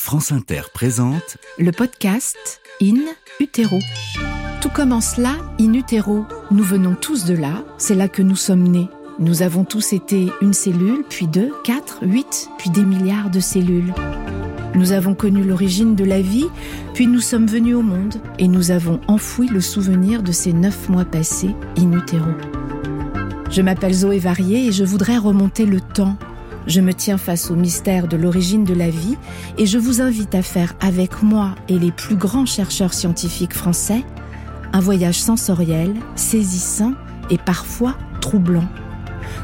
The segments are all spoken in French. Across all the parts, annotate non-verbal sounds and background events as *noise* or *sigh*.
France Inter présente le podcast In Utero. Tout commence là, In Utero. Nous venons tous de là, c'est là que nous sommes nés. Nous avons tous été une cellule, puis deux, quatre, huit, puis des milliards de cellules. Nous avons connu l'origine de la vie, puis nous sommes venus au monde et nous avons enfoui le souvenir de ces neuf mois passés in utero. Je m'appelle Zoé Varier et je voudrais remonter le temps je me tiens face au mystère de l'origine de la vie et je vous invite à faire avec moi et les plus grands chercheurs scientifiques français un voyage sensoriel, saisissant et parfois troublant.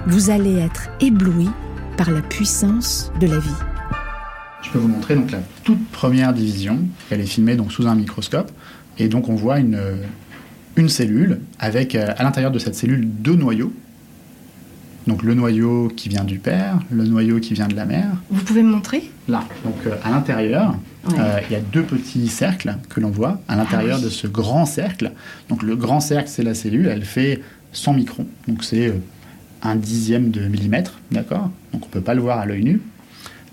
Vous allez être ébloui par la puissance de la vie. Je peux vous montrer donc la toute première division. Elle est filmée sous un microscope et donc on voit une, une cellule avec euh, à l'intérieur de cette cellule deux noyaux donc le noyau qui vient du père, le noyau qui vient de la mère. Vous pouvez me montrer? Là, donc euh, à l'intérieur, euh, il y a deux petits cercles que l'on voit à l'intérieur ah de ce grand cercle. Donc le grand cercle, c'est la cellule, elle fait 100 microns, donc c'est euh, un dixième de millimètre, d'accord? Donc on ne peut pas le voir à l'œil nu.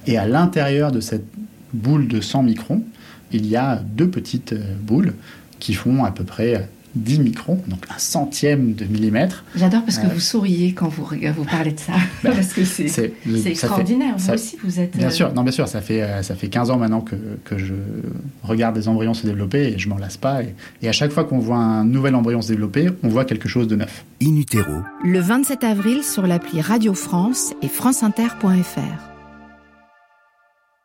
Et à l'intérieur de cette boule de 100 microns, il y a deux petites boules qui font à peu près 10 microns, donc un centième de millimètre. J'adore parce que euh, vous souriez quand vous, vous parlez de ça, *laughs* bah, *laughs* parce que c'est extraordinaire. vous aussi, vous êtes... Bien sûr, non, bien sûr, ça fait, euh, ça fait 15 ans maintenant que, que je regarde des embryons se développer et je m'en lasse pas. Et, et, à chaque fois qu'on voit un nouvel embryon se développer, on voit quelque chose de neuf. In utero. Le 27 avril sur l'appli Radio France et franceinter.fr.